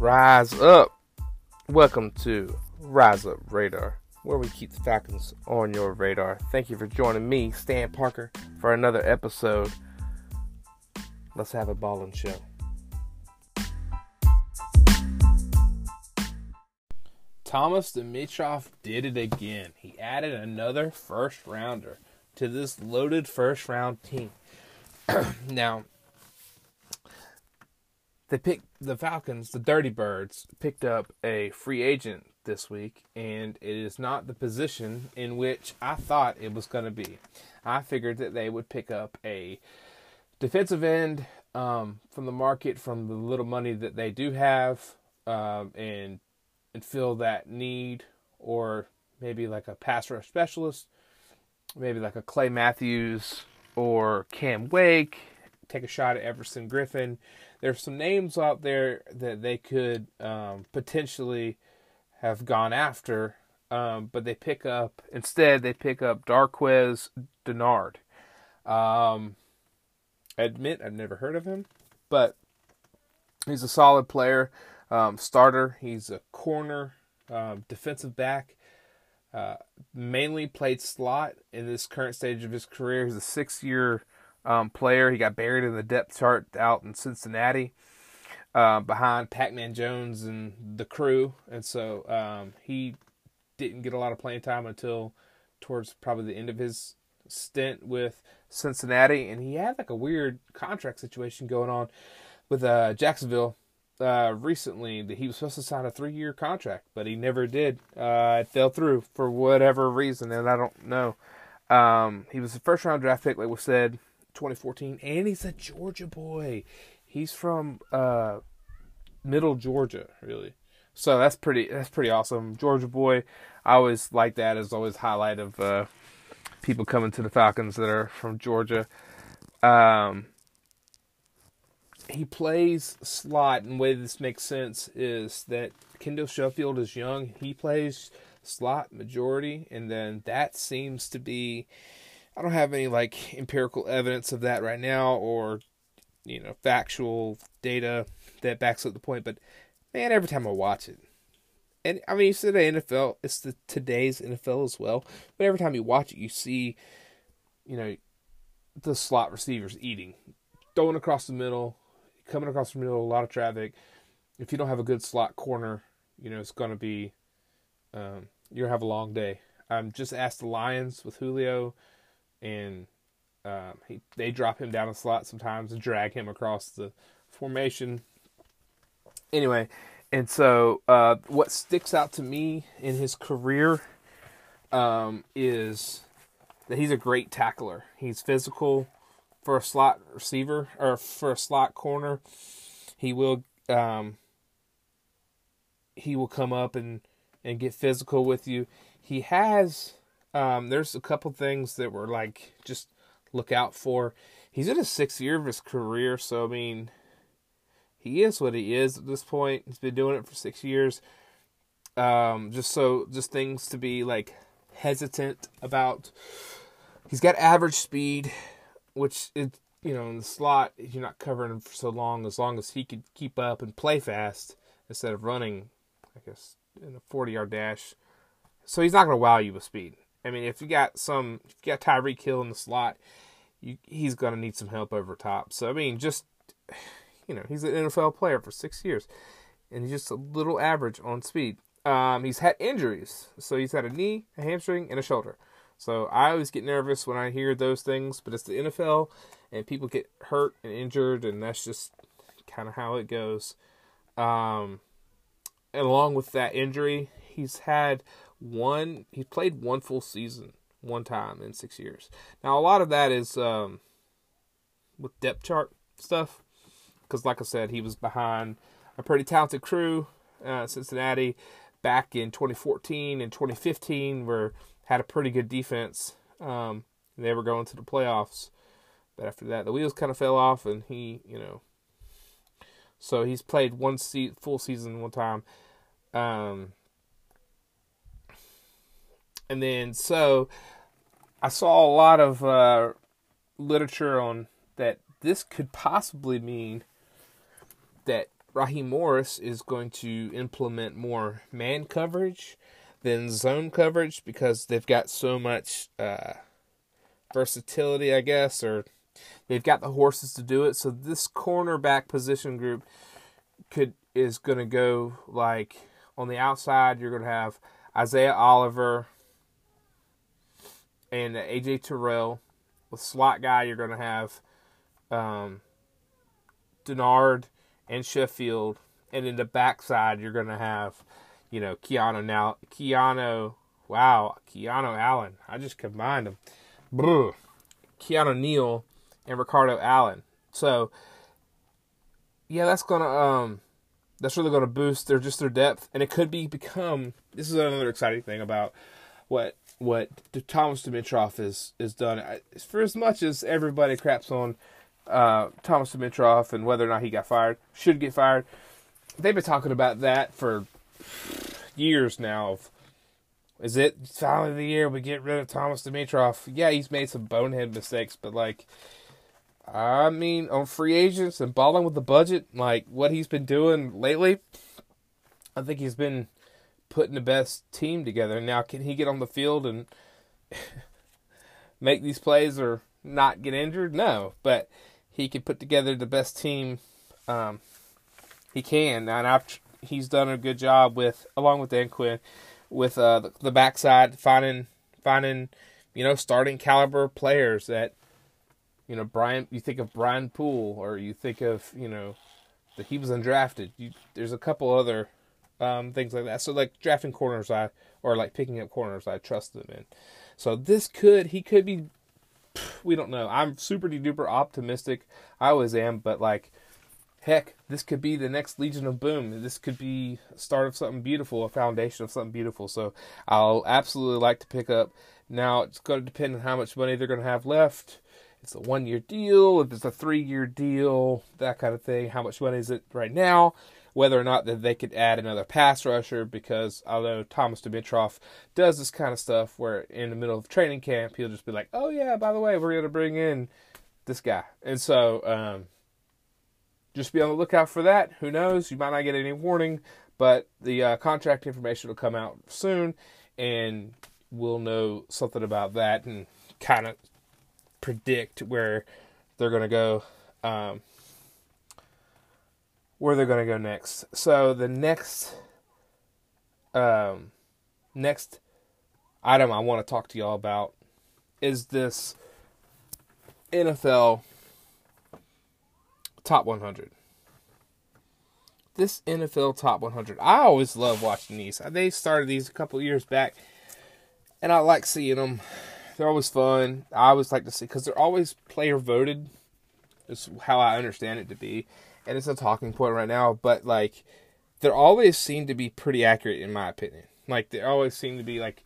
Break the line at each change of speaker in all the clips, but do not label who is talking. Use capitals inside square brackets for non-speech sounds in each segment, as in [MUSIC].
Rise up. Welcome to Rise Up Radar, where we keep the Falcons on your radar. Thank you for joining me, Stan Parker, for another episode. Let's have a ball and show. Thomas Dimitroff did it again. He added another first rounder to this loaded first round team. [CLEARS THROAT] now, they picked the Falcons, the Dirty Birds, picked up a free agent this week, and it is not the position in which I thought it was going to be. I figured that they would pick up a defensive end um, from the market, from the little money that they do have, um, and and fill that need, or maybe like a pass rush specialist, maybe like a Clay Matthews or Cam Wake. Take a shot at Everson Griffen. there's some names out there that they could um, potentially have gone after, um, but they pick up instead they pick up Darqueze Dennard. Um, I admit I've never heard of him, but he's a solid player, um, starter. He's a corner, um, defensive back. Uh, mainly played slot in this current stage of his career. He's a six-year um, player. He got buried in the depth chart out in Cincinnati uh, behind Pac Man Jones and the crew. And so um, he didn't get a lot of playing time until towards probably the end of his stint with Cincinnati. And he had like a weird contract situation going on with uh, Jacksonville. Uh, recently, that he was supposed to sign a three-year contract, but he never did. Uh, it fell through for whatever reason, and I don't know. Um, he was a first-round draft pick, like we said, 2014, and he's a Georgia boy. He's from uh, Middle Georgia, really. So that's pretty. That's pretty awesome. Georgia boy. I always like that as always highlight of uh, people coming to the Falcons that are from Georgia. Um, he plays slot, and the way this makes sense is that Kendall Sheffield is young. He plays slot majority, and then that seems to be I don't have any like empirical evidence of that right now or you know factual data that backs up the point, but man, every time I watch it, and I mean, you said the NFL, it's the today's NFL as well, but every time you watch it, you see, you know, the slot receivers eating, throwing across the middle, coming across the middle, a lot of traffic. If you don't have a good slot corner, you know it's to be, um, you're gonna have a long day. I'm just asked the Lions with Julio and um, he they drop him down a slot sometimes and drag him across the formation. Anyway, and so uh, what sticks out to me in his career um, is that he's a great tackler. He's physical for a slot receiver or for a slot corner. He will um, he will come up and and get physical with you. He has um, there's a couple things that were like just look out for. He's in his sixth year of his career, so I mean, he is what he is at this point. He's been doing it for six years. Um, just so, just things to be like hesitant about. He's got average speed, which is you know in the slot you're not covering him for so long. As long as he could keep up and play fast instead of running, I guess in a 40 yard dash. So he's not going to wow you with speed. I mean, if you got some, if you got Tyreek Hill in the slot, you, he's going to need some help over top. So I mean, just [SIGHS] you know, he's an NFL player for six years, and he's just a little average on speed. Um, he's had injuries, so he's had a knee, a hamstring, and a shoulder. So I always get nervous when I hear those things, but it's the NFL, and people get hurt and injured, and that's just kind of how it goes. Um, and along with that injury, he's had one he played one full season one time in six years. Now a lot of that is um, with depth chart stuff, because like I said, he was behind a pretty talented crew, uh, Cincinnati, back in 2014 and 2015, where had a pretty good defense. Um, they were going to the playoffs, but after that, the wheels kind of fell off, and he, you know, so he's played one se- full season one time. Um, and then so I saw a lot of uh, literature on that this could possibly mean that Raheem Morris is going to implement more man coverage than zone coverage because they've got so much uh, versatility, I guess, or they've got the horses to do it. So this cornerback position group could is going to go like on the outside. You're going to have Isaiah Oliver and AJ Terrell. With slot guy, you're going to have um, Dennard and Sheffield, and in the backside you're gonna have, you know, Keanu now Keanu. Wow, Keanu Allen. I just combined them. Brr. Keanu Neal and Ricardo Allen. So yeah, that's gonna um that's really gonna boost their just their depth, and it could be become. This is another exciting thing about what what Thomas Dimitroff is is done. For as much as everybody craps on uh, Thomas Dimitroff and whether or not he got fired, should get fired. They've been talking about that for years now. Of, is it finally the year we get rid of Thomas Dimitroff? Yeah, he's made some bonehead mistakes, but like, I mean, on free agents and balling with the budget, like what he's been doing lately, I think he's been putting the best team together. Now, can he get on the field and [LAUGHS] make these plays or not get injured? No, but he can put together the best team um, he can, and I've, he's done a good job with, along with Dan Quinn, with uh, the, the backside finding finding you know starting caliber players that you know Brian. You think of Brian Poole, or you think of you know that he was undrafted. You, there's a couple other um, things like that. So like drafting corners, I or like picking up corners, I trust them in. So this could he could be we don't know. I'm super duper optimistic. I always am, but like, heck, this could be the next Legion of Boom. This could be start of something beautiful, a foundation of something beautiful. So I'll absolutely like to pick up. Now it's going to depend on how much money they're going to have left. It's a one year deal, if it's a three year deal, that kind of thing. How much money is it right now? Whether or not that they could add another pass rusher because although Thomas Dimitroff does this kind of stuff where in the middle of training camp he'll just be like, "Oh yeah, by the way, we're going to bring in this guy," and so um, just be on the lookout for that. Who knows? You might not get any warning, but the uh, contract information will come out soon, and we'll know something about that and kind of predict where they're going to go. Um, where they're going to go next. So the next um, next item I want to talk to y'all about is this NFL top 100. This NFL top 100. I always love watching these. They started these a couple years back, and I like seeing them. They're always fun. I always like to see because they're always player voted. Is how I understand it to be and it's a talking point right now, but like they're always seem to be pretty accurate in my opinion. Like they always seem to be like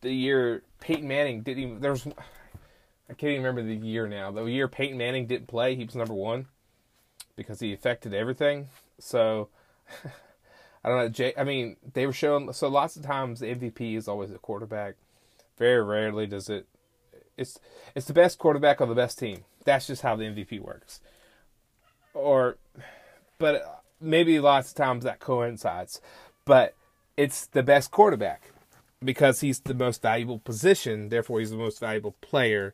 the year Peyton Manning didn't even there's I can't even remember the year now. The year Peyton Manning didn't play, he was number one because he affected everything. So [LAUGHS] I don't know. Jay, I mean, they were showing so lots of times the MVP is always a quarterback. Very rarely does it. It's it's the best quarterback of the best team. That's just how the MVP works or but maybe lots of times that coincides. But it's the best quarterback because he's the most valuable position, therefore he's the most valuable player,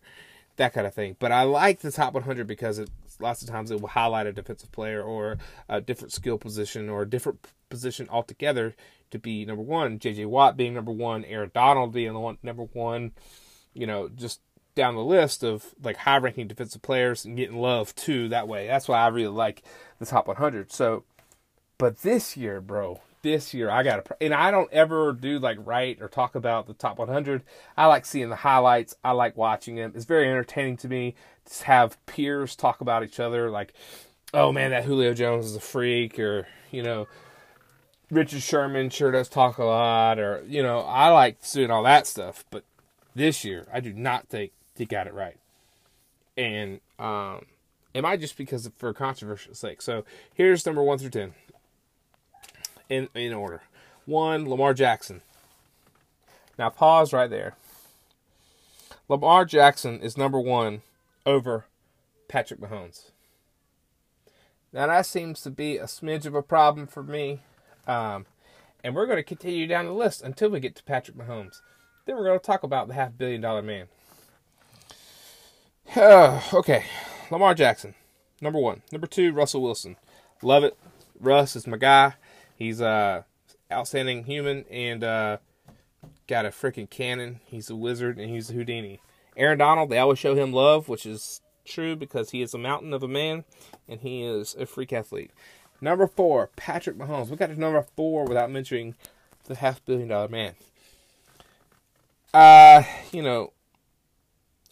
that kind of thing. But I like the top 100 because it lots of times it will highlight a defensive player or a different skill position or a different position altogether to be number one. J.J. Watt being number one, Aaron Donald being number one. You know, just down the list of like high ranking defensive players and getting love too that way. That's why I really like the top 100. So, but this year, bro, this year I got to, and I don't ever do like write or talk about the top 100. I like seeing the highlights. I like watching them. It's very entertaining to me to have peers talk about each other. Like, oh man, that Julio Jones is a freak, or you know, Richard Sherman sure does talk a lot, or you know, I like seeing all that stuff. But this year, I do not think he got it right. And um, it might just because of, for controversial sake. So here's number one through ten in in order. One, Lamar Jackson. Now pause right there. Lamar Jackson is number one over Patrick Mahomes. Now that seems to be a smidge of a problem for me. Um, and we're going to continue down the list until we get to Patrick Mahomes. Then we're going to talk about the half billion dollar man. Uh, [SIGHS] okay, Lamar Jackson, number one. Number two, Russell Wilson. Love it. Russ is my guy. He's a outstanding human and uh, got a freaking cannon. He's a wizard and he's a Houdini. Aaron Donald, they always show him love, which is true because he is a mountain of a man and he is a freak athlete. Number four, Patrick Mahomes. We got to number four without mentioning the half billion dollar man. Uh, you know,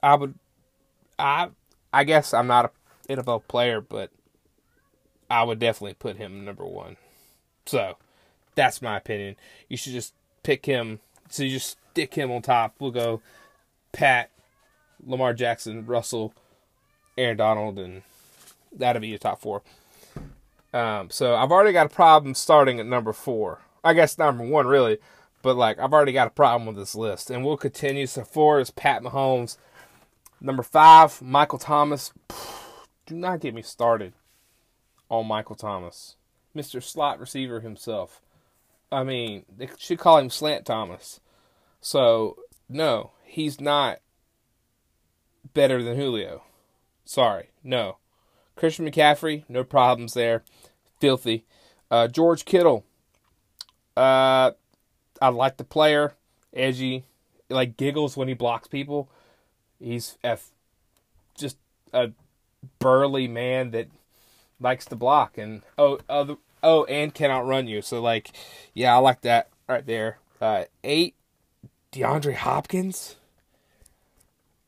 I would, I, I guess I'm not a NFL player, but I would definitely put him number one. So, that's my opinion. You should just pick him. So you just stick him on top. We'll go Pat, Lamar Jackson, Russell, Aaron Donald, and that'll be your top four. Um, so I've already got a problem starting at number four. I guess number one, really. But like I've already got a problem with this list, and we'll continue. So four is Pat Mahomes. Number five, Michael Thomas. Do not get me started on Michael Thomas, Mr. Slot Receiver himself. I mean, they should call him Slant Thomas. So no, he's not better than Julio. Sorry, no. Christian McCaffrey, no problems there. Filthy. Uh, George Kittle. Uh, I like the player. Edgy. Like giggles when he blocks people. He's F, just a burly man that likes to block and oh oh oh and can outrun you. So like, yeah, I like that right there. Uh, eight, DeAndre Hopkins.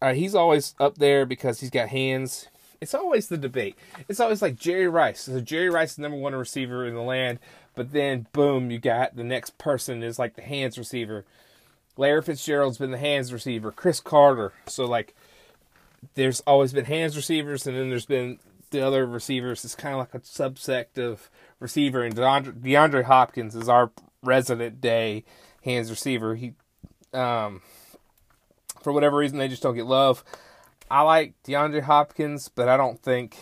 Uh, he's always up there because he's got hands. It's always the debate. It's always like Jerry Rice. So Jerry Rice is number one receiver in the land, but then boom, you got the next person is like the hands receiver. Larry Fitzgerald's been the hands receiver. Cris Carter. So like, there's always been hands receivers, and then there's been the other receivers. It's kind of like a subsect of receiver, and DeAndre, DeAndre Hopkins is our resident day hands receiver. He, um, for whatever reason, they just don't get love. I like DeAndre Hopkins, but I don't think.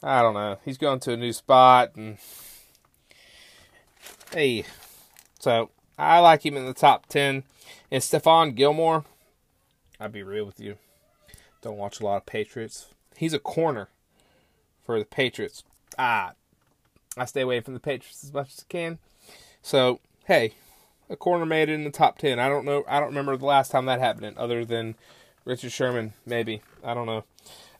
I don't know. He's going to a new spot, and hey, so I like him in the top ten. And Stephon Gilmore, I'll be real with you. Don't watch a lot of Patriots. He's a corner for the Patriots. Ah, I stay away from the Patriots as much as I can. So hey, a corner made it in the top ten. I don't know. I don't remember the last time that happened, other than Richard Sherman, maybe. I don't know.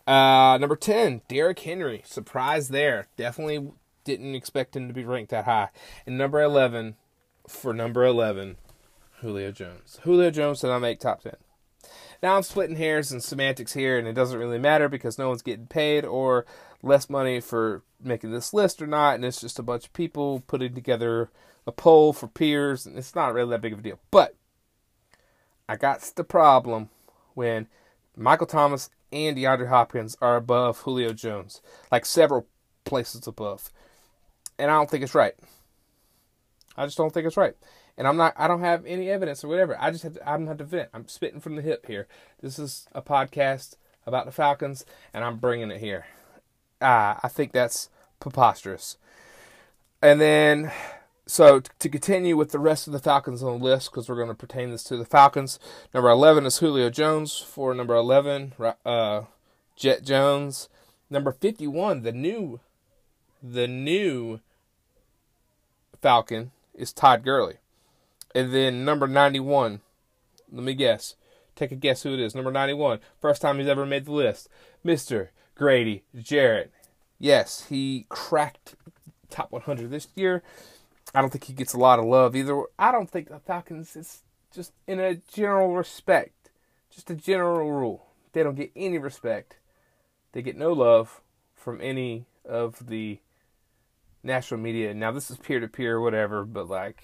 Uh, number 10, Derrick Henry. Surprise there. Definitely didn't expect him to be ranked that high. And number 11, for number 11, Julio Jones. Julio Jones did not make top 10. Now I'm splitting hairs and semantics here, and it doesn't really matter because no one's getting paid or less money for making this list or not, and it's just a bunch of people putting together a poll for peers, and it's not really that big of a deal. But I got the problem when Michael Thomas and DeAndre Hopkins are above Julio Jones, like several places above. And I don't think it's right. I just don't think it's right. And I'm not I don't have any evidence or whatever. I just have to, I don't have to vent. I'm spitting from the hip here. This is a podcast about the Falcons and I'm bringing it here. Ah, I think that's preposterous. And then so to continue with the rest of the Falcons on the list, because we're going to pertain this to the Falcons. Number eleven is Julio Jones. For number eleven, uh, Jet Jones. Number fifty-one, the new, the new Falcon is Todd Gurley, and then number ninety-one. Let me guess. Take a guess who it is. Number ninety-one. First time he's ever made the list. Mister Grady Jarrett. Yes, he cracked top 100 this year. I don't think he gets a lot of love either. I don't think the Falcons is just in a general respect, just a general rule. They don't get any respect. They get no love from any of the national media. Now this is peer to peer, whatever, but like,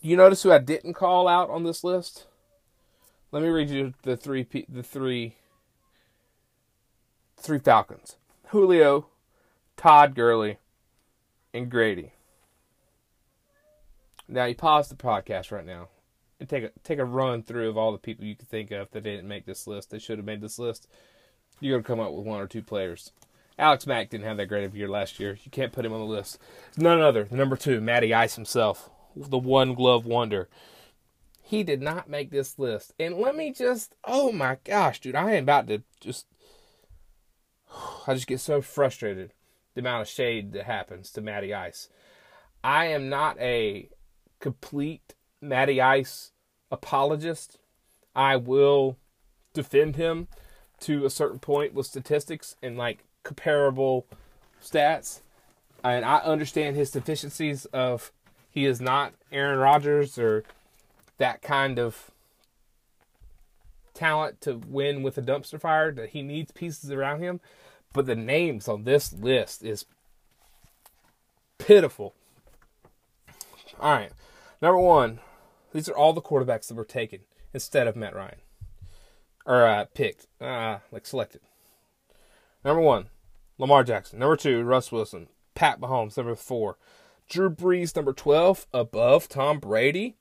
you notice who I didn't call out on this list? Let me read you the three the three three Falcons: Julio, Todd Gurley, and Grady. Now you pause the podcast right now and take a take a run through of all the people you could think of that didn't make this list. They should have made this list. You're gonna come up with one or two players. Alex Mack didn't have that great of a year last year. You can't put him on the list. None other. Number two, Matty Ice himself, the one glove wonder. He did not make this list. And let me just, oh my gosh, dude, I am about to just, [SIGHS] I just get so frustrated the amount of shade that happens to Matty Ice. I am not a complete Matty Ice apologist. I will defend him to a certain point with statistics and like comparable stats. And I understand his deficiencies of he is not Aaron Rodgers or that kind of talent to win with a dumpster fire that he needs pieces around him. But the names on this list is pitiful. All right. Number one, these are all the quarterbacks that were taken instead of Matt Ryan. Or uh, picked. Uh, like selected. Number one, Lamar Jackson. Number two, Russ Wilson. Pat Mahomes, number four. Drew Brees, number 12, above Tom Brady.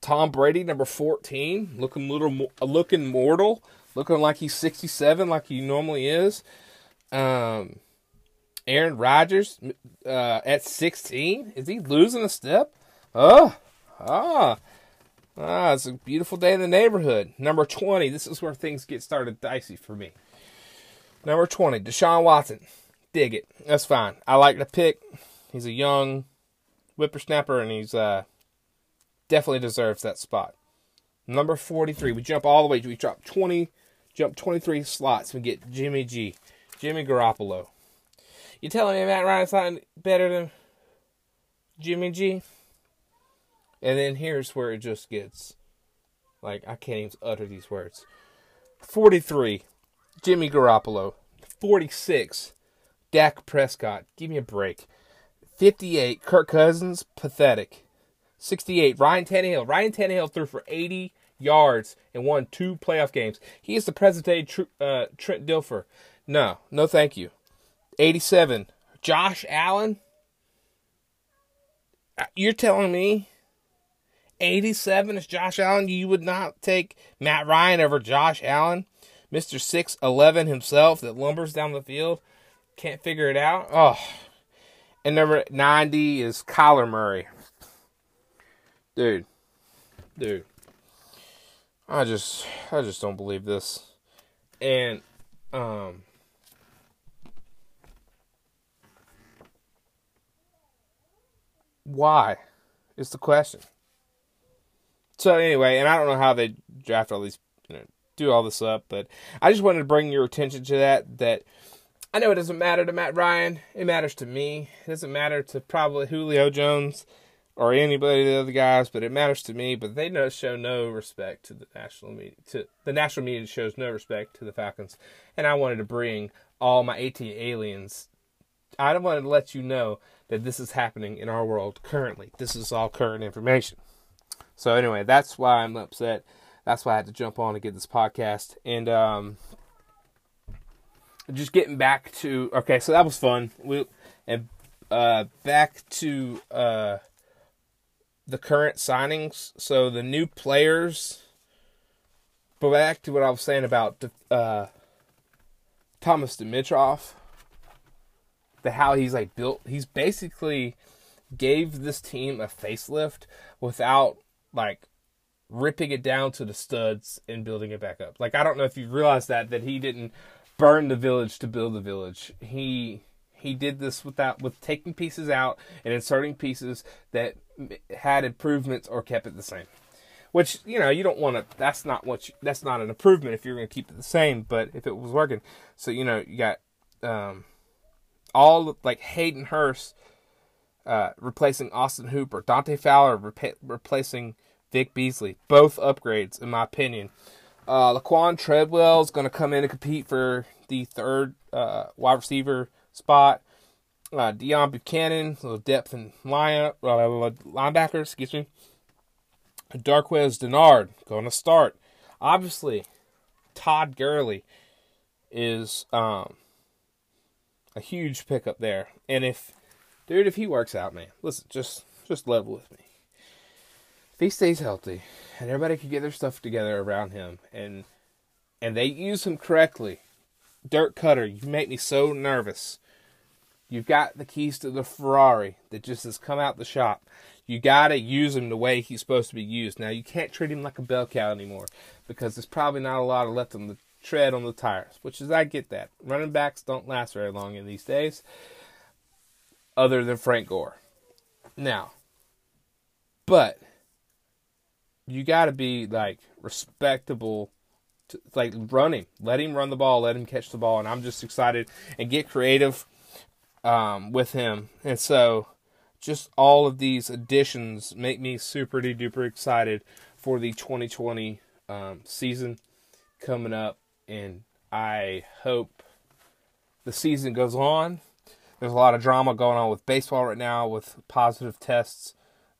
Tom Brady, number 14, looking little, looking mortal, looking like he's 67, like he normally is. Um, Aaron Rodgers uh, at 16, is he losing a step? Oh, ah, ah, it's a beautiful day in the neighborhood. Number 20, this is where things get started dicey for me. Number 20, Deshaun Watson. Dig it. That's fine. I like the pick. He's a young whippersnapper, and he's uh, definitely deserves that spot. Number 43, we jump all the way. We drop 20, jump 23 slots. We get Jimmy G, Jimmy Garoppolo. You telling me Matt Ryan's not better than Jimmy G? And then here's where it just gets like I can't even utter these words. 43, Jimmy Garoppolo. 46, Dak Prescott. Give me a break. 58, Kirk Cousins. Pathetic. 68, Ryan Tannehill. Ryan Tannehill threw for 80 yards and won two playoff games. He is the present day uh, Trent Dilfer. No, no, thank you. 87, Josh Allen. Uh, you're telling me 87 is Josh Allen. You would not take Matt Ryan over Josh Allen, Mr. 6'11 himself that lumbers down the field. Can't figure it out. Oh. And number 90 is Kyler Murray. Dude. Dude. I just I just don't believe this. And um why is the question. So anyway, and I don't know how they draft all these, do all this up, but I just wanted to bring your attention to that. That I know it doesn't matter to Matt Ryan. It matters to me. It doesn't matter to probably Julio Jones or anybody of the other guys, but it matters to me. But they show no respect to the national media. To the national media shows no respect to the Falcons, and I wanted to bring all my 18 aliens. I wanted to let you know that this is happening in our world currently. This is all current information. So anyway, that's why I'm upset. That's why I had to jump on to get this podcast. And um, just getting back to okay, so that was fun. We and uh, back to uh, the current signings. So the new players. But back to what I was saying about uh, Thomas Dimitroff. The how he's like built. He's basically gave this team a facelift without like ripping it down to the studs and building it back up. Like I don't know if you realize that that he didn't burn the village to build the village. He he did this without with taking pieces out and inserting pieces that had improvements or kept it the same. Which you know you don't want to. That's not what. You, that's not an improvement if you're going to keep it the same. But if it was working, so you know you got um, all like Hayden Hurst uh, replacing Austin Hooper, Dante Fowler replacing Vic Beasley. Both upgrades, in my opinion. Uh, Laquan Treadwell is going to come in and compete for the third uh, wide receiver spot. Uh, Deone Bucannon, a little depth in line, uh, linebacker, excuse me. Darqueze Dennard going to start. Obviously, Todd Gurley is um, a huge pickup there. And if dude, if he works out, man, listen, just just level with me. He stays healthy and everybody can get their stuff together around him and and they use him correctly, Dirk Koetter, you make me so nervous You've got the keys to the Ferrari that just has come out the shop. You got to use him the way he's supposed to be used. Now, you can't treat him like a bell cow anymore because there's probably not a lot of left on the tread on the tires, which is, I get that. Running backs don't last very long in these days, other than Frank Gore. Now, but you got to be like respectable to, like run him, let him run the ball, let him catch the ball, and I'm just excited and get creative um, with him. And so, just all of these additions make me super duper excited for the 2020 um, season coming up, and I hope the season goes on. There's a lot of drama going on with baseball right now, with positive tests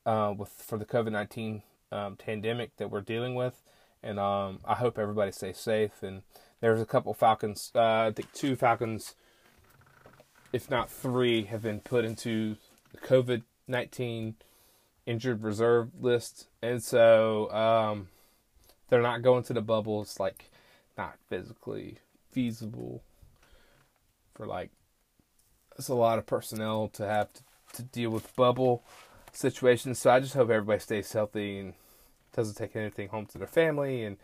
uh, with for the COVID 19 um, pandemic that we're dealing with and um, I hope everybody stays safe. And there's a couple Falcons, uh, I think two Falcons, if not three, have been put into the COVID 19 injured reserve list. And so um, they're not going to the bubble. It's like not physically feasible for like, it's a lot of personnel to have to, to deal with bubble situations. So I just hope everybody stays healthy and doesn't take anything home to their family and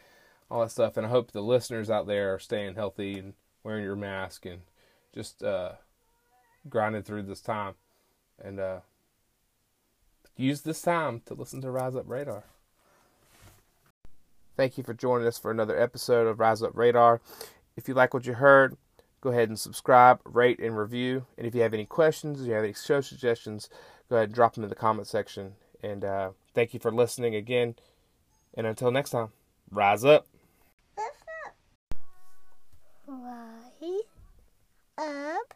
all that stuff. And I hope the listeners out there are staying healthy and wearing your mask and just uh, grinding through this time. And uh, use this time to listen to Rise Up Radar. Thank you for joining us for another episode of Rise Up Radar. If you like what you heard, go ahead and subscribe, rate, and review. And if you have any questions, if you have any show suggestions, go ahead and drop them in the comment section. And uh, thank you for listening again. And until next time, rise up. Rise up.